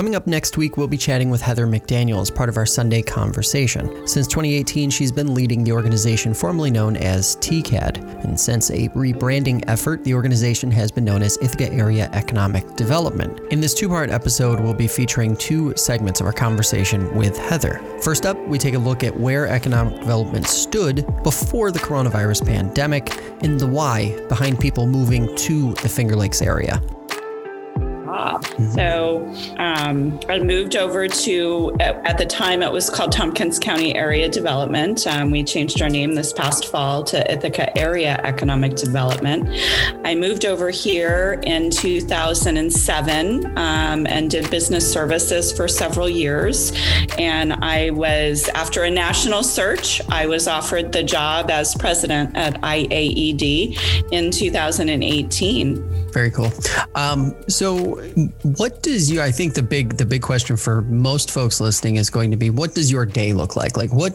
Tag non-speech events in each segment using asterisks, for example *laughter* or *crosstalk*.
Coming up next week, we'll be chatting with Heather McDaniel as part of our Sunday conversation. Since 2018, she's been leading the organization formerly known as TCAD. And since a rebranding effort, the organization has been known as Ithaca Area Economic Development. In this two part episode, we'll be featuring two segments of our conversation with Heather. First up, we take a look at where economic development stood before the coronavirus pandemic and the why behind people moving to the Finger Lakes area. Ah, Mm-hmm. So um, I moved over to, at the time, it was called Tompkins County Area Development. Um, we changed our name this past fall to Ithaca Area Economic Development. I moved over here in 2007 um, and did business services for several years. And I was, after a national search, I was offered the job as president at IAED in 2018. Very cool. Um, so, what does you? I think the big the big question for most folks listening is going to be, what does your day look like? Like, what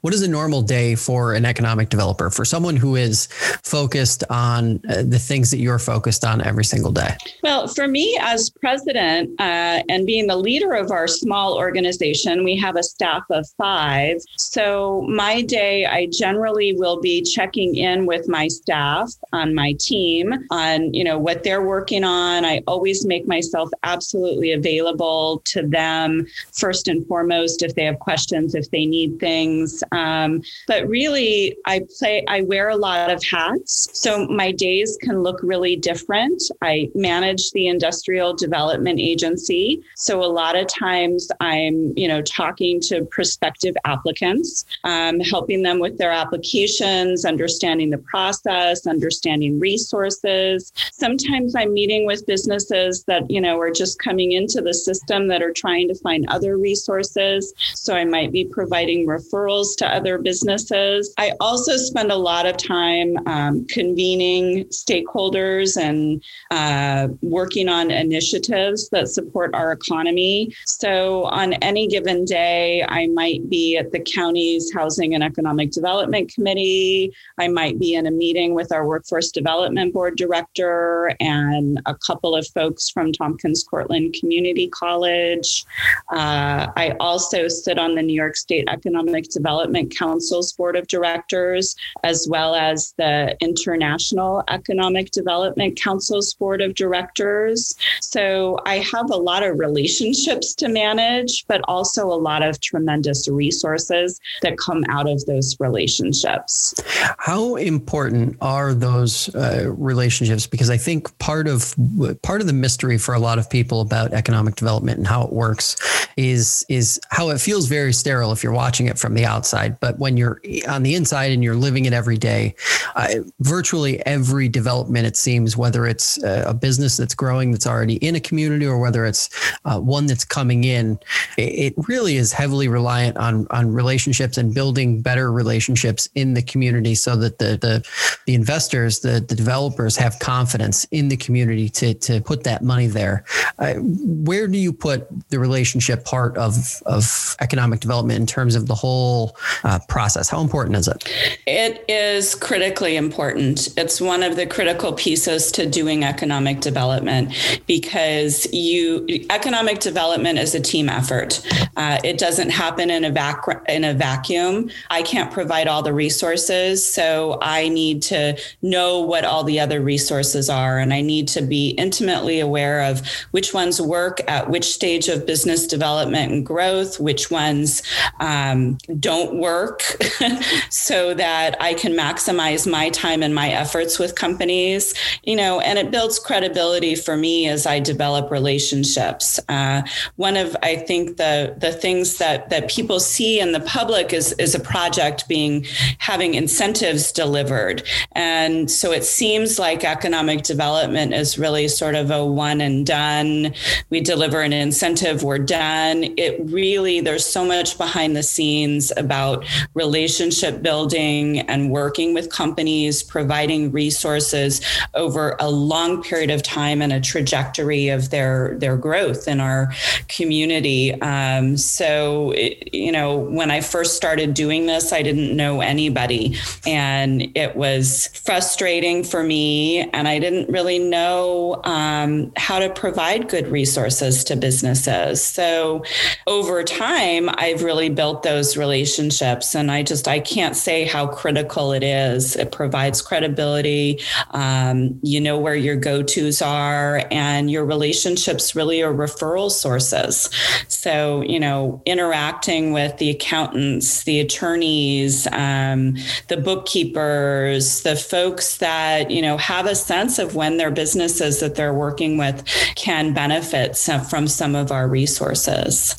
what is a normal day for an economic developer for someone who is focused on uh, the things that you're focused on every single day? Well, for me as president uh, and being the leader of our small organization, we have a staff of five. So my day, I generally will be checking in with my staff on my team on you know what they're working on. I always make myself absolutely available to them first and foremost if they have questions, if they need things. Um, but really, I play, I wear a lot of hats. So my days can look really different. I manage the industrial development agency. So a lot of times I'm, you know, talking to prospective applicants, um, helping them with their applications, understanding the process, understanding resources. Sometimes I'm meeting with businesses that, you know, are just coming into the system that are trying to find other resources. So I might be providing referrals to other businesses. I also spend a lot of time um, convening stakeholders and uh, working on initiatives that support our economy. So on any given day, I might be at the county's Housing and Economic Development Committee. I might be in a meeting with our Workforce Development Board director and a couple of folks from Tompkins Cortland Community College. Uh, I also sit on the New York State Economic Development Council's board of directors, as well as the International Economic Development Council's board of directors. So I have a lot of relationships to manage, but also a lot of tremendous resources that come out of those relationships. How important are those uh, relationships? Because I think part of part of the mystery for a lot of people about economic development and how it works is is how it feels very sterile if you're watching it from the outside. But when you're on the inside and you're living it every day, uh, virtually every development it seems, whether it's a business that's growing that's already in a community or whether it's uh, one that's coming in, it really is heavily reliant on on relationships and building better relationships in the community so that the the the investors, the the developers have confidence in the community to to put that money there. Uh, where do you put the relationship part of of economic development in terms of the whole uh, process? How important is it? It is critically important. It's one of the critical pieces to doing economic development because you economic development is a team effort. Uh, it doesn't happen in a vac in a vacuum. I can't provide all the resources, so I need to know what all the other resources are. And I need to be intimately aware of which ones work at which stage of business development and growth, which ones um, don't work, *laughs* so that I can maximize my time and my efforts with companies, you know, and it builds credibility for me as I develop relationships. Uh, one of, I think, the, the things that, that people see in the public is, is a project being having incentives delivered. And so it seems like economic development development is really sort of a one and done. We deliver an incentive, we're done. It really, there's so much behind the scenes about relationship building and working with companies, providing resources over a long period of time and a trajectory of their, their growth in our community. Um, so, it, you know, when I first started doing this, I didn't know anybody. And it was frustrating for me. And I didn't really know um, how to provide good resources to businesses. So over time, I've really built those relationships. And I just, I can't say how critical it is. It provides credibility. Um, you know where your go tos are, and your relationships really are referral sources. So, you know, interacting with the accountants, the attorneys, um, the bookkeepers, the folks that, you know, have a sense of when their businesses that they're working with can benefit from some of our resources.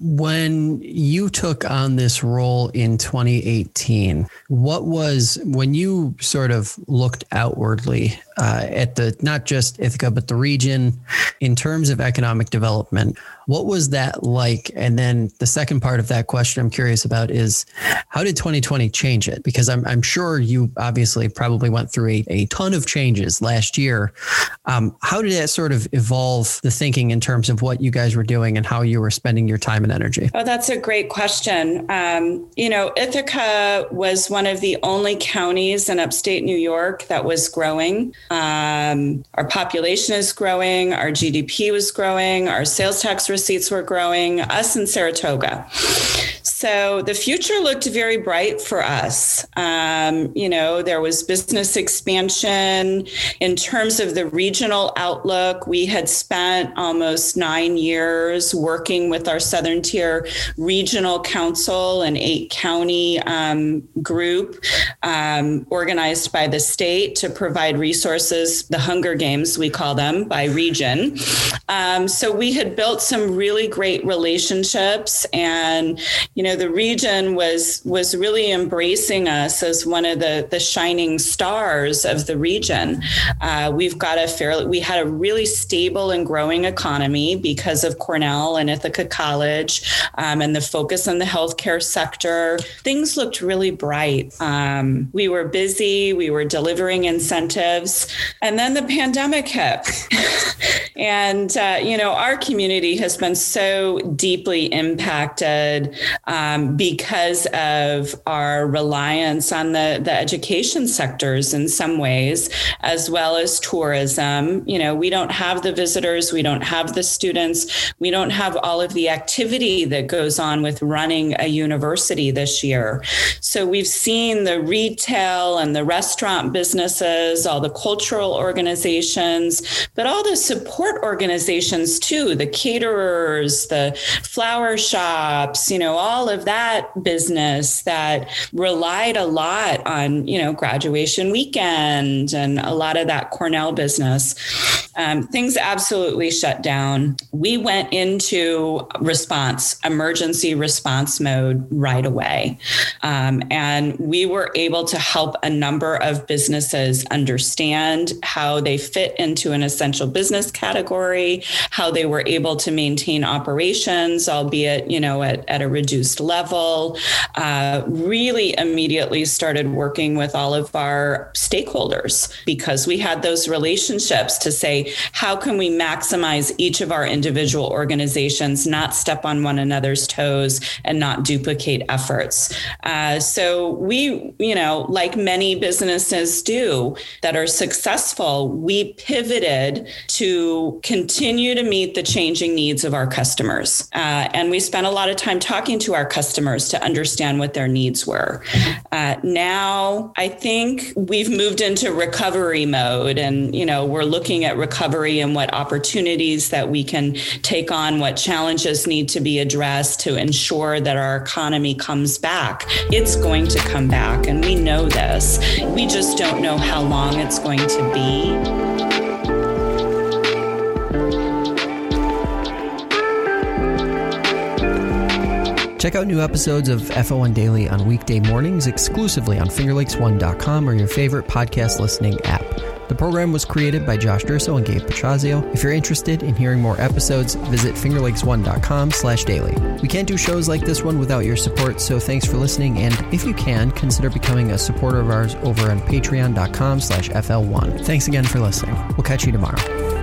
When you took on this role in 2018, what was when you sort of looked outwardly uh, at the not just Ithaca but the region in terms of economic development? What was that like? And then the second part of that question I'm curious about is how did 2020 change it? Because I'm, I'm sure you obviously probably went through a, a ton of changes last year. Um, how did that sort of evolve the thinking in terms of what you guys were doing and how you were spending your time and energy? Oh, that's a great question. Um, you know, Ithaca was one of the only counties in upstate New York that was growing. Um, our population is growing, our GDP was growing, our sales tax receipts were growing, us in Saratoga. So the future looked very bright for us. Um, you know, there was business expansion. In terms of the regional outlook, we had spent almost nine years working with our Southern Tier Regional Council, and eight county um, group um, organized by the state to provide resources, the Hunger Games, we call them, by region. Um, so we had built some really great relationships and, you know, the region was was really embracing us as one of the the shining stars of the region. Uh, we've got a fairly we had a really stable and growing economy because of Cornell and Ithaca College um, and the focus on the healthcare sector. Things looked really bright. Um, we were busy. We were delivering incentives, and then the pandemic hit. *laughs* and uh, you know, our community has been so deeply impacted. Um, um, because of our reliance on the, the education sectors in some ways, as well as tourism. You know, we don't have the visitors, we don't have the students, we don't have all of the activity that goes on with running a university this year. So we've seen the retail and the restaurant businesses, all the cultural organizations, but all the support organizations too, the caterers, the flower shops, you know, all of that business that relied a lot on, you know, graduation weekend and a lot of that Cornell business, um, things absolutely shut down. We went into response, emergency response mode right away. Um, and we were able to help a number of businesses understand how they fit into an essential business category, how they were able to maintain operations, albeit, you know, at, at a reduced level, uh, really immediately started working with all of our stakeholders because we had those relationships to say, how can we maximize each of our individual organizations, not step on one another's toes and not duplicate efforts? Uh, so we, you know, like many businesses do that are successful, we pivoted to continue to meet the changing needs of our customers. Uh, and we spent a lot of time talking to our customers to understand what their needs were. Uh, now, I think we've moved into recovery mode, and you know we're looking at recovery and what opportunities that we can take on, what challenges need to be addressed to ensure that our economy comes back. It's going to come back, and we know this. We just don't know how long it's going to be. Check out new episodes of FL1 Daily on weekday mornings exclusively on fingerlakes1.com or your favorite podcast listening app. The program was created by Josh Durso and Gabe Petrazio. If you're interested in hearing more episodes, visit fingerlakes1.com slash daily. We can't do shows like this one without your support, so thanks for listening, and if you can, consider becoming a supporter of ours over on patreon.com slash FL1. Thanks again for listening. We'll catch you tomorrow.